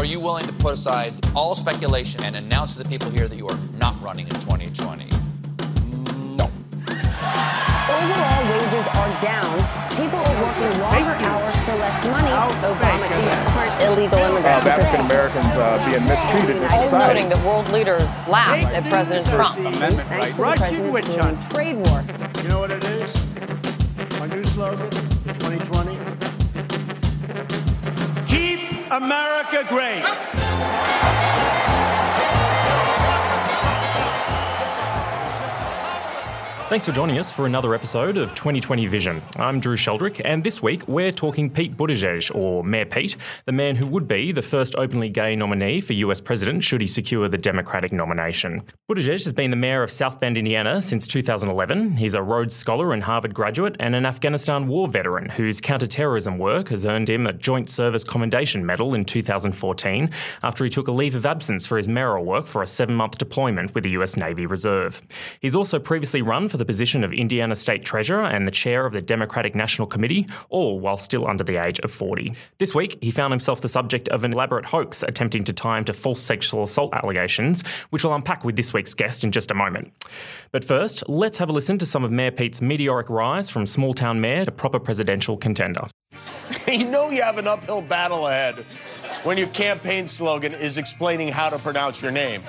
Are you willing to put aside all speculation and announce to the people here that you are not running in 2020? No. Overall wages are down. People are working longer hours for less money. Obama these aren't illegal immigrants. of African Americans uh, being mistreated in All society. noting that world leaders laughed at President Trump. Thanks to the Russian witch president's hunt. trade war. You know what it is? My new slogan, 2020. America great. Thanks for joining us for another episode of 2020 Vision. I'm Drew Sheldrick, and this week we're talking Pete Buttigieg, or Mayor Pete, the man who would be the first openly gay nominee for US president should he secure the Democratic nomination. Buttigieg has been the mayor of South Bend, Indiana since 2011. He's a Rhodes Scholar and Harvard graduate and an Afghanistan war veteran whose counterterrorism work has earned him a Joint Service Commendation Medal in 2014 after he took a leave of absence for his mayoral work for a seven month deployment with the US Navy Reserve. He's also previously run for the position of Indiana State Treasurer and the chair of the Democratic National Committee, all while still under the age of 40. This week, he found himself the subject of an elaborate hoax attempting to tie him to false sexual assault allegations, which we'll unpack with this week's guest in just a moment. But first, let's have a listen to some of Mayor Pete's meteoric rise from small town mayor to proper presidential contender. you know you have an uphill battle ahead when your campaign slogan is explaining how to pronounce your name.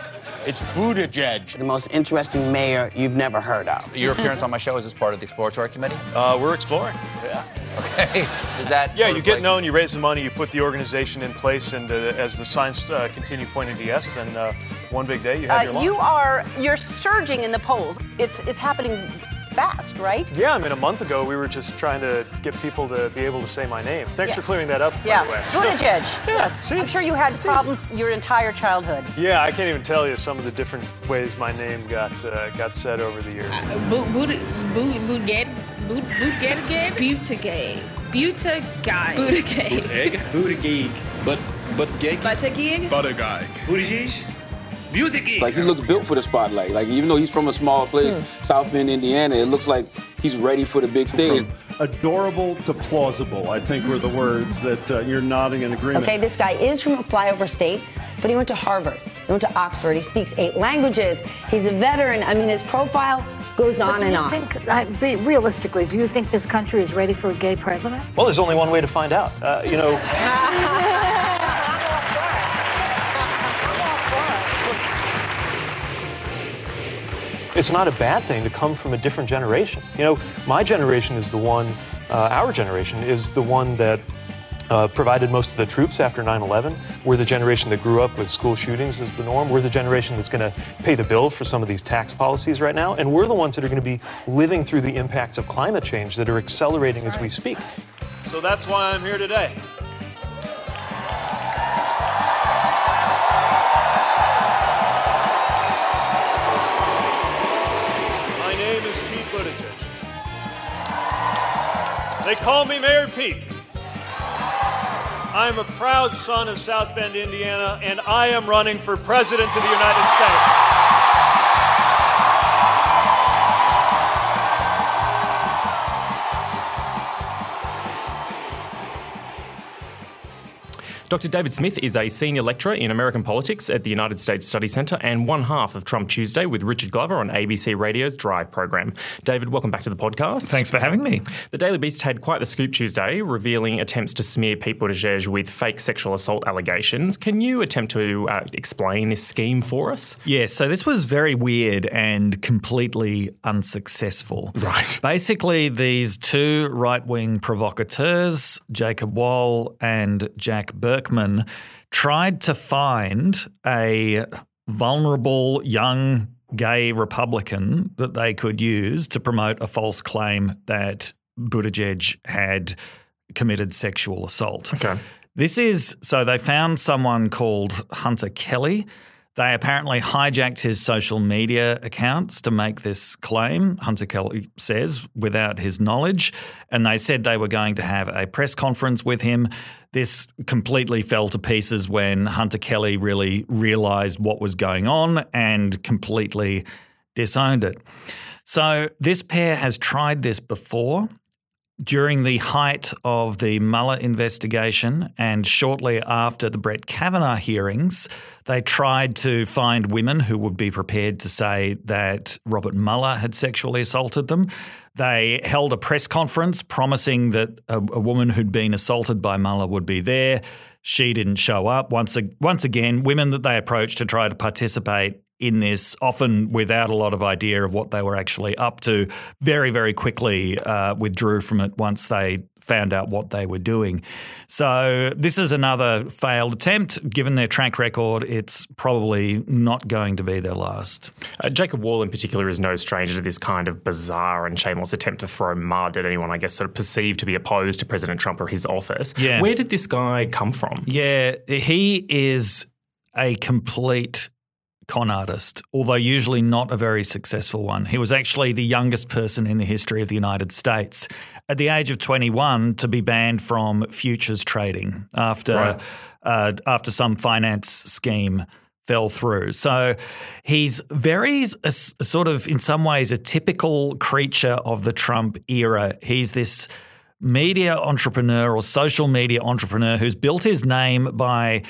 It's Buttigieg. the most interesting mayor you've never heard of. Your appearance on my show is this part of the exploratory committee? Uh, we're exploring. Yeah. Okay. Is that Yeah, you get like- known, you raise the money, you put the organization in place, and uh, as the signs uh, continue pointing to yes, then uh, one big day you have your Uh, launch. you are you're surging in the polls. It's it's happening fast, right? yeah, I mean, a month ago we were just trying to get people to be able to say my name. Thanks Yeah. for clearing that up. by Yeah, the way. Buttigieg. Yeah, yes, see? I'm sure you had problems your entire childhood. Yeah, I can't even tell you some of the different ways my name got uh, got said over the years. Boot, boot, boot, boot, get, boot, boot, get again. Buttigieg. Buttigieg. Buttigieg. Egg? Buttigieg. But, but gig? Buttigieg. Buttigieg. Buttigieg? Buttigieg. Like he looks built for the spotlight. Like even though he's from a small place, South Bend, Indiana, it looks like he's ready for the big stage. Adorable to plausible, I think were the words that uh, you're nodding in agreement. Okay, this guy is from a flyover state, but he went to Harvard. He went to Oxford. He speaks eight languages. He's a veteran. I mean, his profile goes But on do and you on. think, I- be- realistically, do you think this country is ready for a gay president? Well, there's only one way to find out. Uh, you know, it's not a bad thing to come from a different generation. You know, my generation is the one, uh, our generation is the one that uh, provided most of the troops after 9 11. We're the generation that grew up with school shootings as the norm. We're the generation that's going to pay the bill for some of these tax policies right now. And we're the ones that are going to be living through the impacts of climate change that are accelerating as we speak. So that's why I'm here today. Call me Mayor Pete. I'm a proud son of South Bend, Indiana, and I am running for President of the United States. Dr. David Smith is a senior lecturer in American politics at the United States Study Centre and one half of Trump Tuesday with Richard Glover on ABC Radio's Drive program. David, welcome back to the podcast. Thanks for having me. The Daily Beast had quite the scoop Tuesday, revealing attempts to smear Pete Buttigieg with fake sexual assault allegations. Can you attempt to uh, explain this scheme for us? Yes, so this was very weird and completely unsuccessful. Right. Basically, these two right wing provocateurs, Jacob Wohl and Jack Burkman, tried to find a vulnerable young gay Republican that they could use to promote a false claim that Buttigieg had committed sexual assault. Okay. This is so they found someone called Hunter Kelly. They apparently hijacked his social media accounts to make this claim, Hunter Kelly says, without his knowledge. And they said they were going to have a press conference with him. This completely fell to pieces when Hunter Kelly really realized what was going on and completely disowned it. So this pair has tried this before. During the height of the Mueller investigation and shortly after the Brett Kavanaugh hearings, they tried to find women who would be prepared to say that Robert Mueller had sexually assaulted them. They held a press conference promising that a, a woman who'd been assaulted by Mueller would be there. She didn't show up. Once, once again, women that they approached to try to participate in this, often without a lot of idea of what they were actually up to, very, very quickly uh, withdrew from it once they found out what they were doing. So this is another failed attempt. Given their track record, it's probably not going to be their last. Uh, Jacob Wohl, in particular, is no stranger to this kind of bizarre and shameless attempt to throw mud at anyone, I guess, sort of perceived to be opposed to President Trump or his office. Yeah. Where did this guy come from? Yeah, he is a complete con artist, although usually not a very successful one. He was actually the youngest person in the history of the United States at the age of 21 to be banned from futures trading after Right. uh, after some finance scheme fell through. So he's very a sort of in some ways a typical creature of the Trump era. He's this media entrepreneur or social media entrepreneur who's built his name by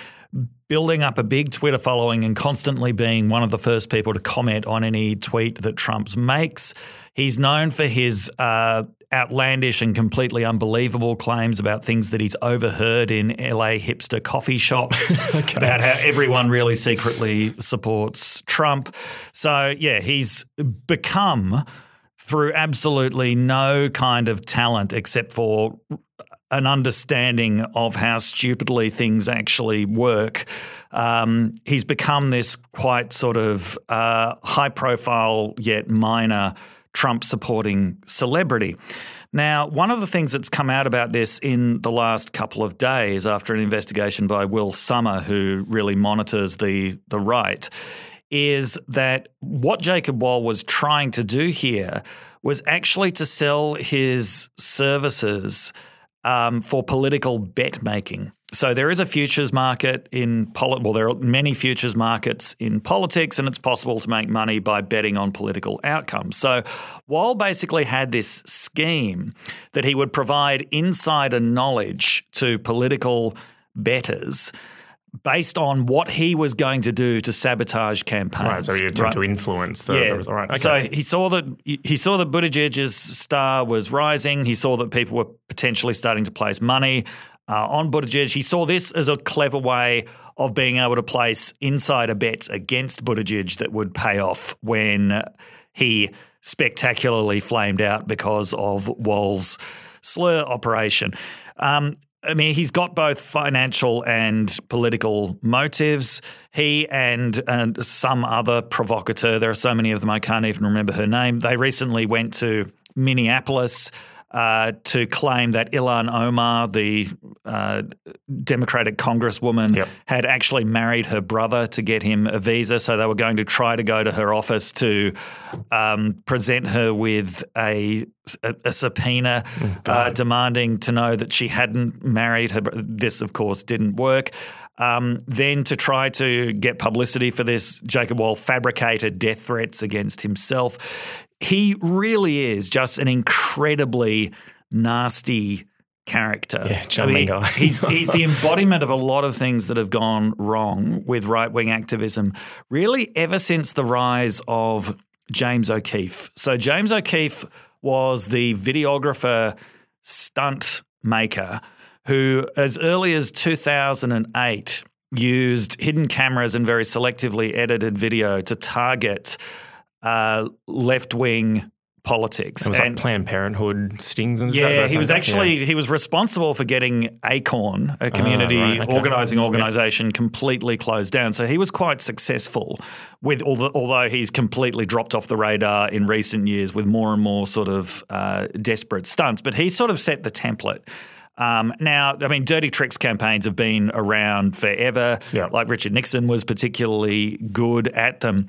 building up a big Twitter following and constantly being one of the first people to comment on any tweet that Trump makes. He's known for his uh, outlandish and completely unbelievable claims about things that he's overheard in LA hipster coffee shops about how everyone really secretly supports Trump. So, yeah, he's become through absolutely no kind of talent except for an understanding of how stupidly things actually work. Um, he's become this quite sort of uh, high profile yet minor Trump supporting celebrity. Now, one of the things that's come out about this in the last couple of days after an investigation by Will Sommer, who really monitors the, the right, is that what Jacob Wohl was trying to do here was actually to sell his services um, for political bet making. So there is a futures market in poli- well, there are many futures markets in politics, and it's possible to make money by betting on political outcomes. So Wohl basically had this scheme that he would provide insider knowledge to political bettors based on what he was going to do to sabotage campaigns. Right, so he attempt to influence the, yeah. the right. Okay. So he saw that he saw that Buttigieg's star was rising. He saw that people were potentially starting to place money uh, on Buttigieg. He saw this as a clever way of being able to place insider bets against Buttigieg that would pay off when he spectacularly flamed out because of Wohl's slur operation. Um, I mean, he's got both financial and political motives. He and, and some other provocateur, there are so many of them, I can't even remember her name. They recently went to Minneapolis uh, to claim that Ilhan Omar, the uh, Democratic Congresswoman, had actually married her brother to get him a visa. So they were going to try to go to her office to um, present her with a, a, a subpoena uh, demanding to know that she hadn't married her. This, of course, didn't work. Um, then, to try to get publicity for this, Jacob Wohl fabricated death threats against himself. He really is just an incredibly nasty character. Yeah, charming guy. he's he's the embodiment of a lot of things that have gone wrong with right wing activism. Really, ever since the rise of James O'Keefe. So James O'Keefe was the videographer, stunt maker, who as early as 2008 used hidden cameras and very selectively edited video to target uh, left wing politics. it was And- like Planned Parenthood stings and yeah, he was Yeah. actually he was responsible for getting Acorn, a community Ah, right, okay. organizing Yeah. organization, completely closed down. So he was quite successful with although, although he's completely dropped off the radar in recent years with more and more sort of uh, desperate stunts. But he sort of set the template. Um, now, I mean, dirty tricks campaigns have been around forever. Yeah. Like Richard Nixon was particularly good at them,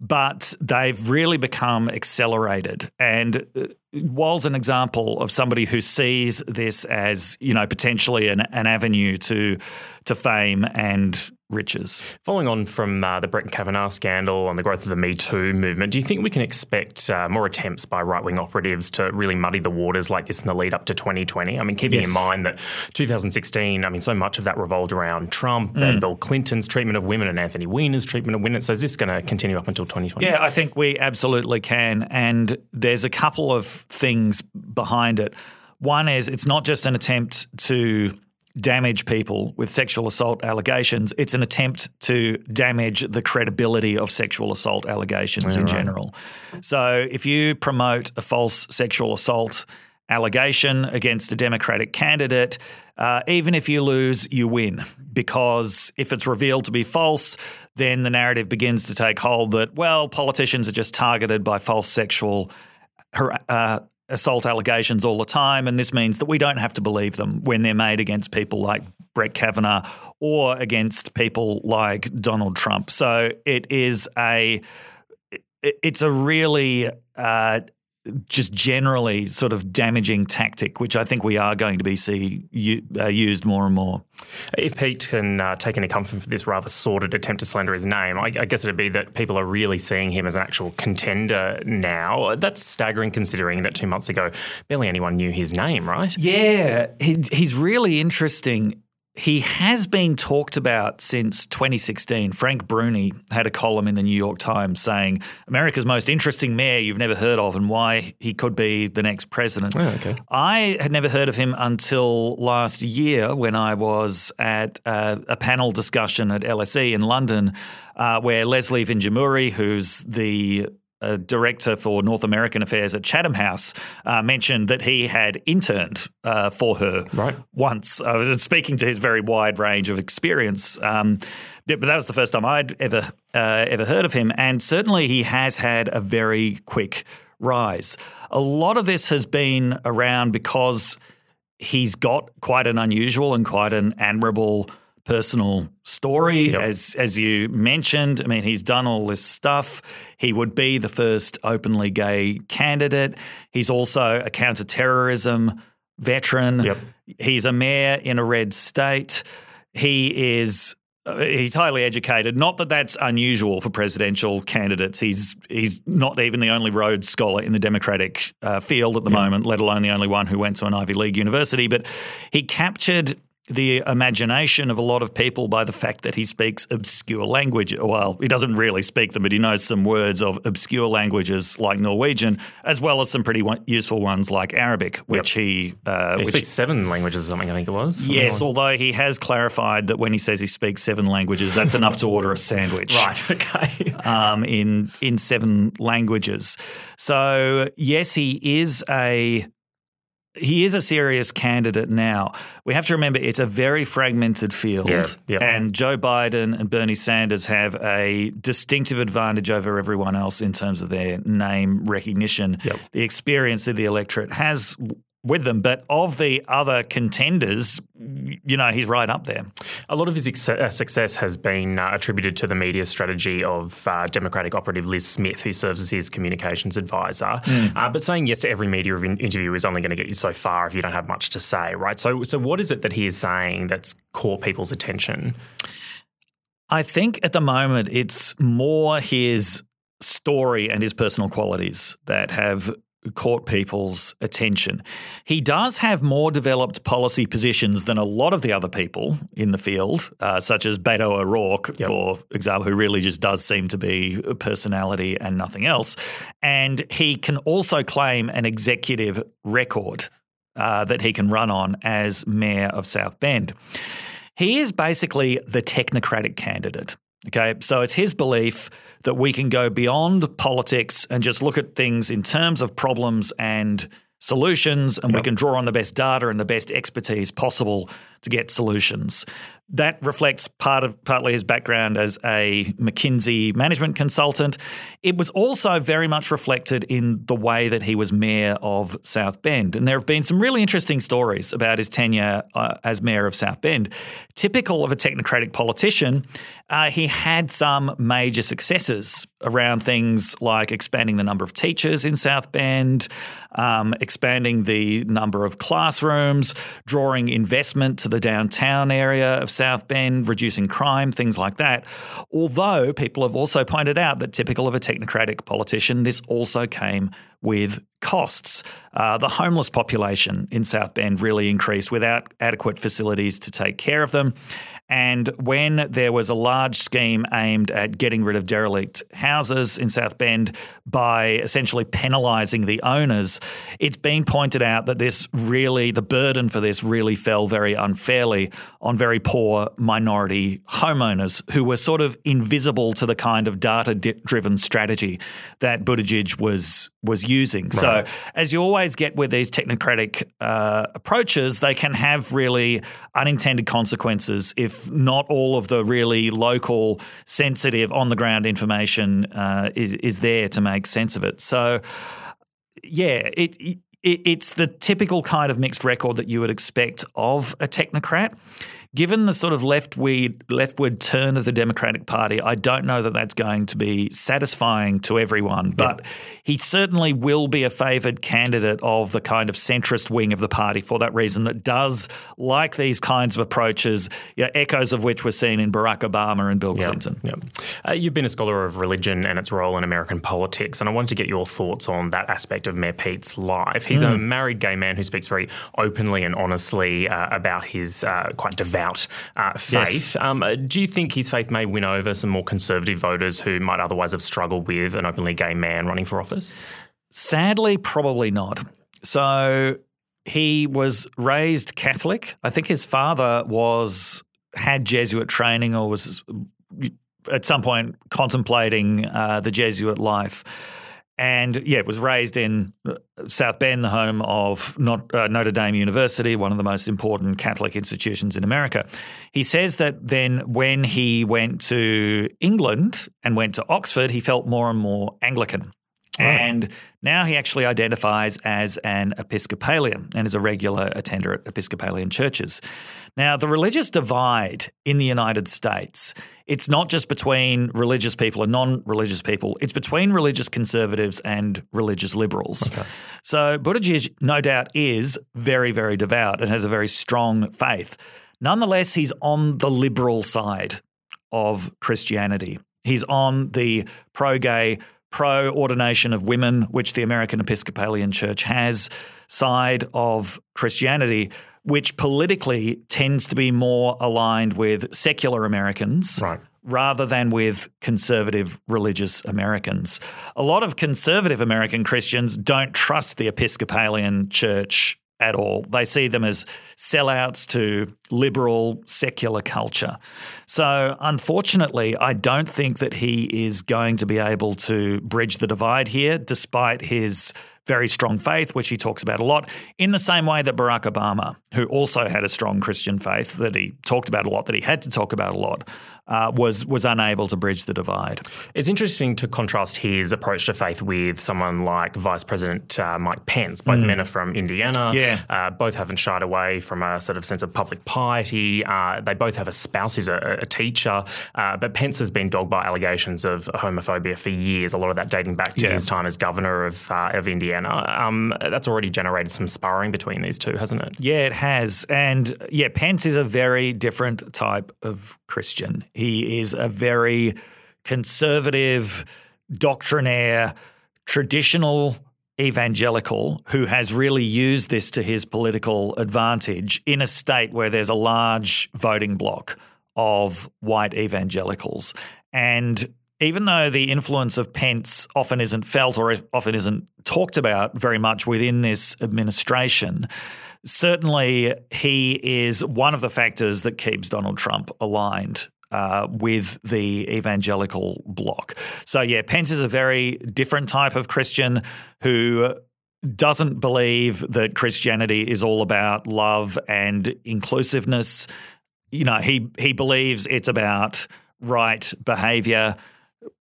but they've really become accelerated. And uh, Wohl's an example of somebody who sees this as, you know, potentially an, an avenue to to fame and riches. Following on from uh, the Brett Kavanaugh scandal and the growth of the Me Too movement, do you think we can expect uh, more attempts by right wing operatives to really muddy the waters like this in the lead up to 2020? I mean, keeping Yes. in mind that 2016, I mean, so much of that revolved around Trump Mm. and Bill Clinton's treatment of women and Anthony Weiner's treatment of women. So is this going to continue up until 2020? Yeah, I think we absolutely can. And there's a couple of things behind it. One is it's not just an attempt to damage people with sexual assault allegations, it's an attempt to damage the credibility of sexual assault allegations Yeah, in right. general. So if you promote a false sexual assault allegation against a Democratic candidate, uh, even if you lose, you win. Because if it's revealed to be false, then the narrative begins to take hold that, well, politicians are just targeted by false sexual uh, assault allegations all the time. And this means that we don't have to believe them when they're made against people like Brett Kavanaugh or against people like Donald Trump. So it is a it's a really uh, just generally sort of damaging tactic, which I think we are going to be see uh, used more and more. If Pete can uh, take any comfort for this rather sordid attempt to slander his name, I, I guess it'd be that people are really seeing him as an actual contender now. That's staggering considering that two months ago, barely anyone knew his name, right? Yeah, he, he's really interesting. He has been talked about since 2016. Frank Bruni had a column in the New York Times saying America's most interesting mayor you've never heard of and why he could be the next president. Oh, okay. I had never heard of him until last year when I was at uh, a panel discussion at LSE in London, uh, where Leslie Vinjamuri, who's the uh, director for North American Affairs at Chatham House, uh, mentioned that he had interned uh, for her right. once. I was speaking to his very wide range of experience. Um, but that was the first time I'd ever uh, ever heard of him, and certainly he has had a very quick rise. A lot of this has been around because he's got quite an unusual and quite an admirable personal story as as you mentioned. I mean he's done all this stuff. He would be the first openly gay candidate. He's also a counterterrorism veteran. He's a mayor in a red state. He is uh, he's highly educated. Not that that's unusual for presidential candidates. He's he's not even the only Rhodes Scholar in the Democratic uh, field at the moment, let alone the only one who went to an Ivy League university. But he captured the imagination of a lot of people by the fact that he speaks obscure language. Well, he doesn't really speak them, but he knows some words of obscure languages like Norwegian, as well as some pretty useful ones like Arabic, which he uh, He which speaks seven languages or something, I think it was. Yes, like- although he has clarified that when he says he speaks seven languages, that's enough to order a sandwich. Right, okay. Um, in in seven languages. So yes, he is a he is a serious candidate now. We have to remember it's a very fragmented field. Yeah, yeah. And Joe Biden and Bernie Sanders have a distinctive advantage over everyone else in terms of their name recognition, the experience that the electorate has with them. But of the other contenders, you know, he's right up there. A lot of his ex- uh, success has been uh, attributed to the media strategy of uh, Democratic operative Lis Smith, who serves as his communications advisor. Mm. Uh, but saying yes to every media interview is only going to get you so far if you don't have much to say, right? So, so what is it that he is saying that's caught people's attention? I think at the moment it's more his story and his personal qualities that have caught people's attention. He does have more developed policy positions than a lot of the other people in the field, uh, such as Beto O'Rourke, for example, who really just does seem to be a personality and nothing else. And he can also claim an executive record uh, that he can run on as mayor of South Bend. He is basically the technocratic candidate. Okay, so it's his belief that we can go beyond politics and just look at things in terms of problems and solutions, and we can draw on the best data and the best expertise possible to get solutions. That reflects part of partly his background as a McKinsey management consultant. It was also very much reflected in the way that he was mayor of South Bend. And there have been some really interesting stories about his tenure uh, as mayor of South Bend. Typical of a technocratic politician, uh, he had some major successes around things like expanding the number of teachers in South Bend, um, expanding the number of classrooms, drawing investment to the downtown area of South Bend, reducing crime, things like that. Although people have also pointed out that typical of a technocratic politician, this also came with costs. Uh, the homeless population in South Bend really increased without adequate facilities to take care of them. And when there was a large scheme aimed at getting rid of derelict houses in South Bend by essentially penalising the owners, it's been pointed out that this really, the burden for this really fell very unfairly on very poor minority homeowners who were sort of invisible to the kind of data driven strategy that Buttigieg was was using. Right. So, as you always get with these technocratic uh, approaches, they can have really unintended consequences if not all of the really local, sensitive, on the ground information uh, is is there to make sense of it. So, yeah, it, it it's the typical kind of mixed record that you would expect of a technocrat given the sort of leftward leftward turn of the Democratic Party, I don't know that that's going to be satisfying to everyone. But yeah. he certainly will be a favoured candidate of the kind of centrist wing of the party for that reason. That does like these kinds of approaches, you know, echoes of which were seen in Barack Obama and Bill Clinton. Yeah. Uh, you've been a scholar of religion and its role in American politics, and I wanted to get your thoughts on that aspect of Mayor Pete's life. He's mm. a married gay man who speaks very openly and honestly uh, about his uh, quite devout about uh, faith. Yes. Um, uh, do you think his faith may win over some more conservative voters who might otherwise have struggled with an openly gay man running for office? Sadly, probably not. So he was raised Catholic. I think his father was had Jesuit training or was at some point contemplating uh, the Jesuit life and yeah, it was raised in uh, South Bend, the home of uh, Notre Dame University, one of the most important Catholic institutions in America. He says that then when he went to England and went to Oxford, he felt more and more Anglican. Oh. And now he actually identifies as an Episcopalian and is a regular attender at Episcopalian churches. Now, the religious divide in the United States, it's not just between religious people and non religious people, it's between religious conservatives and religious liberals. Okay. So Buttigieg, no doubt, is very, very devout and has a very strong faith. Nonetheless, he's on the liberal side of Christianity. He's on the pro gay, pro ordination of women, which the American Episcopalian Church has, side of Christianity which politically tends to be more aligned with secular Americans. Right rather than with conservative religious Americans. A lot of conservative American Christians don't trust the Episcopalian Church at all. They see them as sellouts to liberal secular culture. So, unfortunately, I don't think that he is going to be able to bridge the divide here, despite his very strong faith, which he talks about a lot, in the same way that Barack Obama, who also had a strong Christian faith that he talked about a lot, that he had to talk about a lot, uh, was was unable to bridge the divide. It's interesting to contrast his approach to faith with someone like Vice President uh, Mike Pence. Both mm. men are from Indiana. Yeah. Uh, both haven't shied away from a sort of sense of public piety. Uh, they both have a spouse who's a, a teacher. Uh, but Pence has been dogged by allegations of homophobia for years. A lot of that dating back to yeah. his time as governor of uh, of Indiana. Um, that's already generated some sparring between these two, hasn't it? Yeah, it has. And yeah, Pence is a very different type of Christian. He is a very conservative, doctrinaire, traditional evangelical who has really used this to his political advantage in a state where there's a large voting bloc of white evangelicals. And even though the influence of Pence often isn't felt or often isn't talked about very much within this administration, certainly he is one of the factors that keeps Donald Trump aligned uh, with the evangelical bloc. So, yeah, Pence is a very different type of Christian who doesn't believe that Christianity is all about love and inclusiveness. You know, he he believes it's about right behavior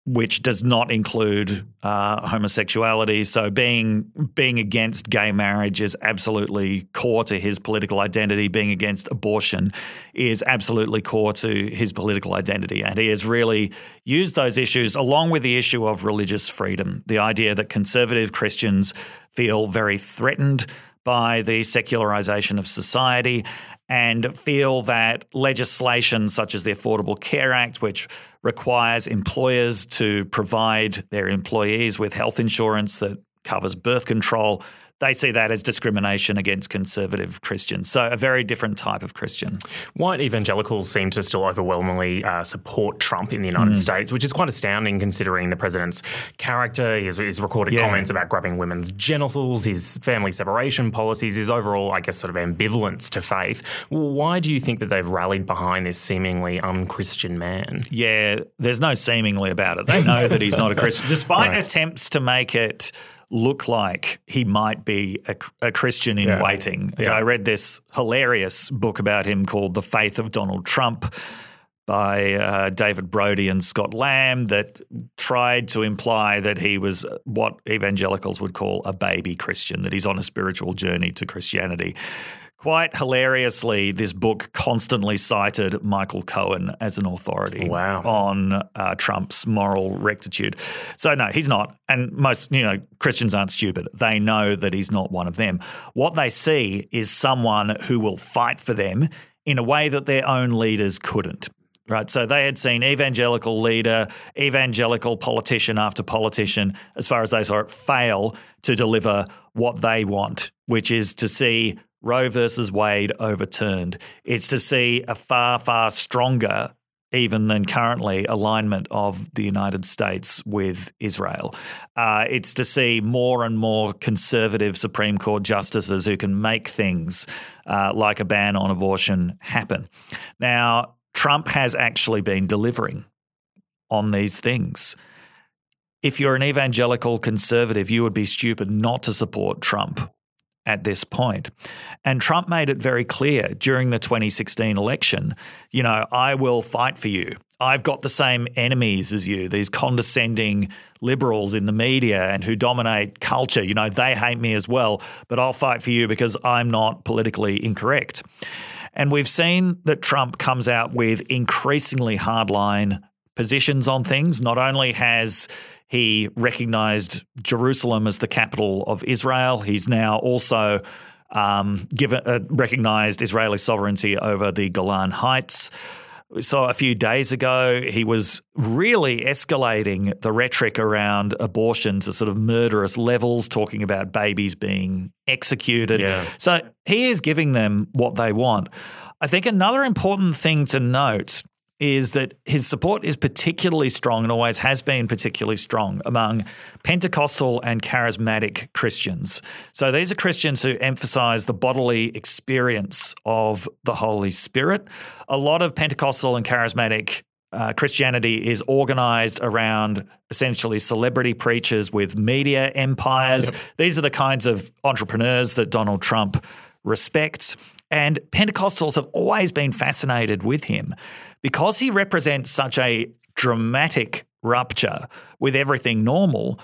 which does not include uh, homosexuality. So being being against gay marriage is absolutely core to his political identity. Being against abortion is absolutely core to his political identity, and he has really used those issues along with the issue of religious freedom. The idea that conservative Christians feel very threatened by the secularization of society and feel that legislation such as the Affordable Care Act, which requires employers to provide their employees with health insurance that covers birth control, they see that as discrimination against conservative Christians. So, a very different type of Christian. White evangelicals seem to still overwhelmingly uh, support Trump in the United Mm. States, which is quite astounding considering the president's character, his, his recorded Yeah. comments about grabbing women's genitals, his family separation policies, his overall, I guess, sort of ambivalence to faith. Why do you think that they've rallied behind this seemingly unchristian man? Yeah, there's no seemingly about it. They know that he's not a Christian, despite Right. attempts to make it look like he might be a, a Christian in Yeah. waiting. Yeah. I read this hilarious book about him called The Faith of Donald Trump by uh, David Brody and Scott Lamb that tried to imply that he was what evangelicals would call a baby Christian, that he's on a spiritual journey to Christianity. Quite hilariously, this book constantly cited Michael Cohen as an authority Wow. on uh, Trump's moral rectitude. So no, he's not. And most, you know, Christians aren't stupid. They know that he's not one of them. What they see is someone who will fight for them in a way that their own leaders couldn't. Right. So they had seen evangelical leader, evangelical politician after politician, as far as they saw it, fail to deliver what they want, which is to see Roe versus Wade overturned. It's to see a far, far stronger, even than currently, alignment of the United States with Israel. Uh, it's to see more and more conservative Supreme Court justices who can make things uh, like a ban on abortion happen. Now, Trump has actually been delivering on these things. If you're an evangelical conservative, you would be stupid not to support Trump at this point. And Trump made it very clear during the 2016 election you know, I will fight for you. I've got the same enemies as you, these condescending liberals in the media and who dominate culture. You know, they hate me as well, but I'll fight for you because I'm not politically incorrect. And we've seen that Trump comes out with increasingly hardline positions on things. Not only has he recognized Jerusalem as the capital of Israel, he's now also um, given uh, recognized Israeli sovereignty over the Golan Heights. So a few days ago he was really escalating the rhetoric around abortion to sort of murderous levels, talking about babies being executed. Yeah. So he is giving them what they want. I think another important thing to note is that his support is particularly strong and always has been particularly strong among Pentecostal and charismatic Christians. So these are Christians who emphasize the bodily experience of the Holy Spirit. A lot of Pentecostal and charismatic uh, Christianity is organized around essentially celebrity preachers with media empires. These are the kinds of entrepreneurs that Donald Trump respects. And Pentecostals have always been fascinated with him because he represents such a dramatic rupture with everything normal.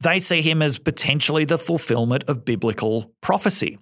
They see him as potentially the fulfillment of biblical prophecy.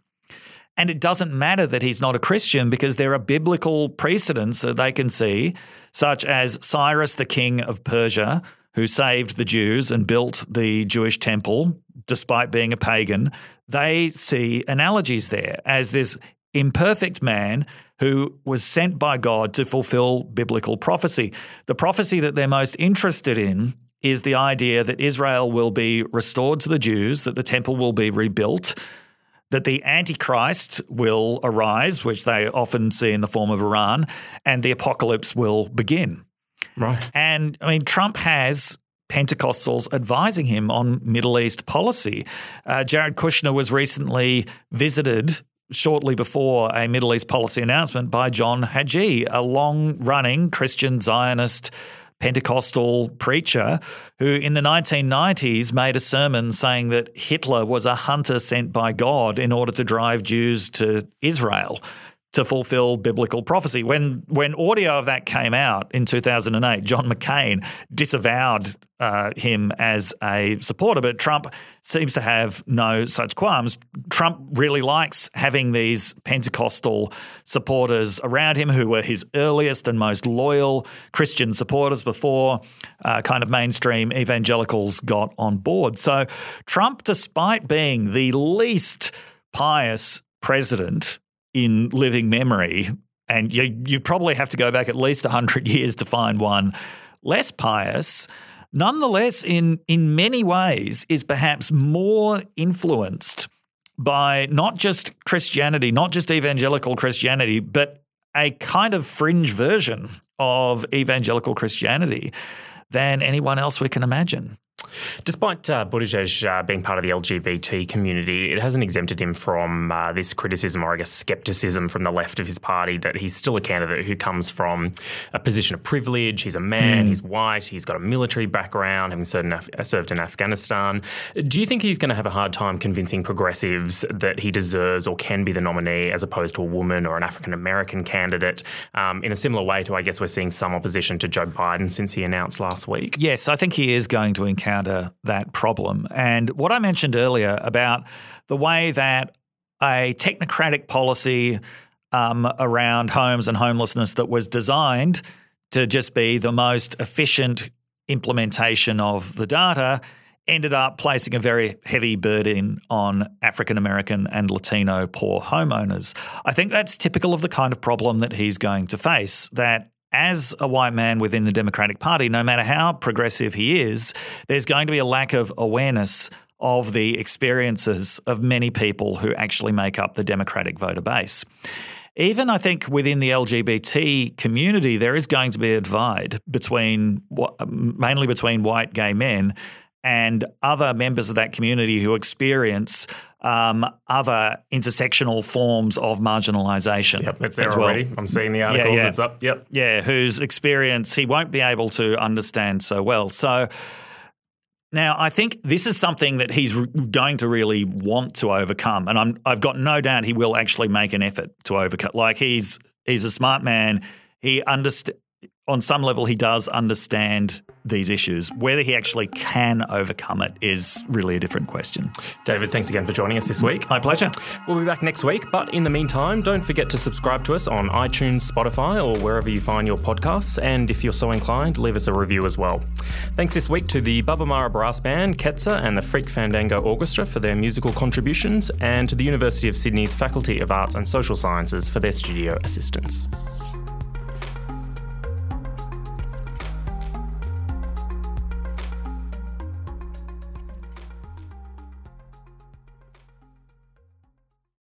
And it doesn't matter that he's not a Christian because there are biblical precedents that they can see, such as Cyrus, the king of Persia, who saved the Jews and built the Jewish temple despite being a pagan. They see analogies there as this imperfect man who was sent by God to fulfill biblical prophecy. The prophecy that they're most interested in is the idea that Israel will be restored to the Jews, that the temple will be rebuilt, that the Antichrist will arise, which they often see in the form of Iran, and the apocalypse will begin. Right. And I mean, Trump has Pentecostals advising him on Middle East policy. Uh, Jared Kushner was recently visited shortly before a Middle East policy announcement by John Hagee, a long running Christian Zionist Pentecostal preacher who in the 1990s made a sermon saying that Hitler was a hunter sent by God in order to drive Jews to Israel to fulfill biblical prophecy. When when audio of that came out in 2008, John McCain disavowed uh, him as a supporter, but Trump seems to have no such qualms. Trump really likes having these Pentecostal supporters around him who were his earliest and most loyal Christian supporters before uh, kind of mainstream evangelicals got on board. So Trump, despite being the least pious president in living memory, and you, you probably have to go back at least 100 years to find one less pious, nonetheless, in, in many ways, is perhaps more influenced by not just Christianity, not just evangelical Christianity, but a kind of fringe version of evangelical Christianity than anyone else we can imagine. Despite uh, Buttigieg uh, being part of the LGBT community, it hasn't exempted him from uh, this criticism or, I guess, skepticism from the left of his party that he's still a candidate who comes from a position of privilege. He's a man, mm. he's white, he's got a military background, having served in, Af- served in Afghanistan. Do you think he's going to have a hard time convincing progressives that he deserves or can be the nominee as opposed to a woman or an African American candidate? Um, in a similar way to, I guess, we're seeing some opposition to Joe Biden since he announced last week. Yes, I think he is going to encounter encounter that problem. And what I mentioned earlier about the way that a technocratic policy um, around homes and homelessness that was designed to just be the most efficient implementation of the data ended up placing a very heavy burden on African American and Latino poor homeowners. I think that's typical of the kind of problem that he's going to face that as a white man within the Democratic Party, no matter how progressive he is, there's going to be a lack of awareness of the experiences of many people who actually make up the Democratic voter base. Even I think within the LGBT community, there is going to be a divide between mainly between white gay men and other members of that community who experience um, other intersectional forms of marginalisation. Yep, it's there already. I'm seeing the articles. Yeah, yeah. It's up. Yep. Yeah, whose experience he won't be able to understand so well. So. Now, I think this is something that he's going to really want to overcome, and I'm, I've got no doubt he will actually make an effort to overcome. Like he's he's a smart man. He understand on some level he does understand these issues. Whether he actually can overcome it is really a different question. David, thanks again for joining us this week. My pleasure. We'll be back next week, but in the meantime, don't forget to subscribe to us on iTunes, Spotify, or wherever you find your podcasts. And if you're so inclined, leave us a review as well. Thanks this week to the Bubba Brass Band, Ketsa, and the Freak Fandango Orchestra for their musical contributions, and to the University of Sydney's Faculty of Arts and Social Sciences for their studio assistance.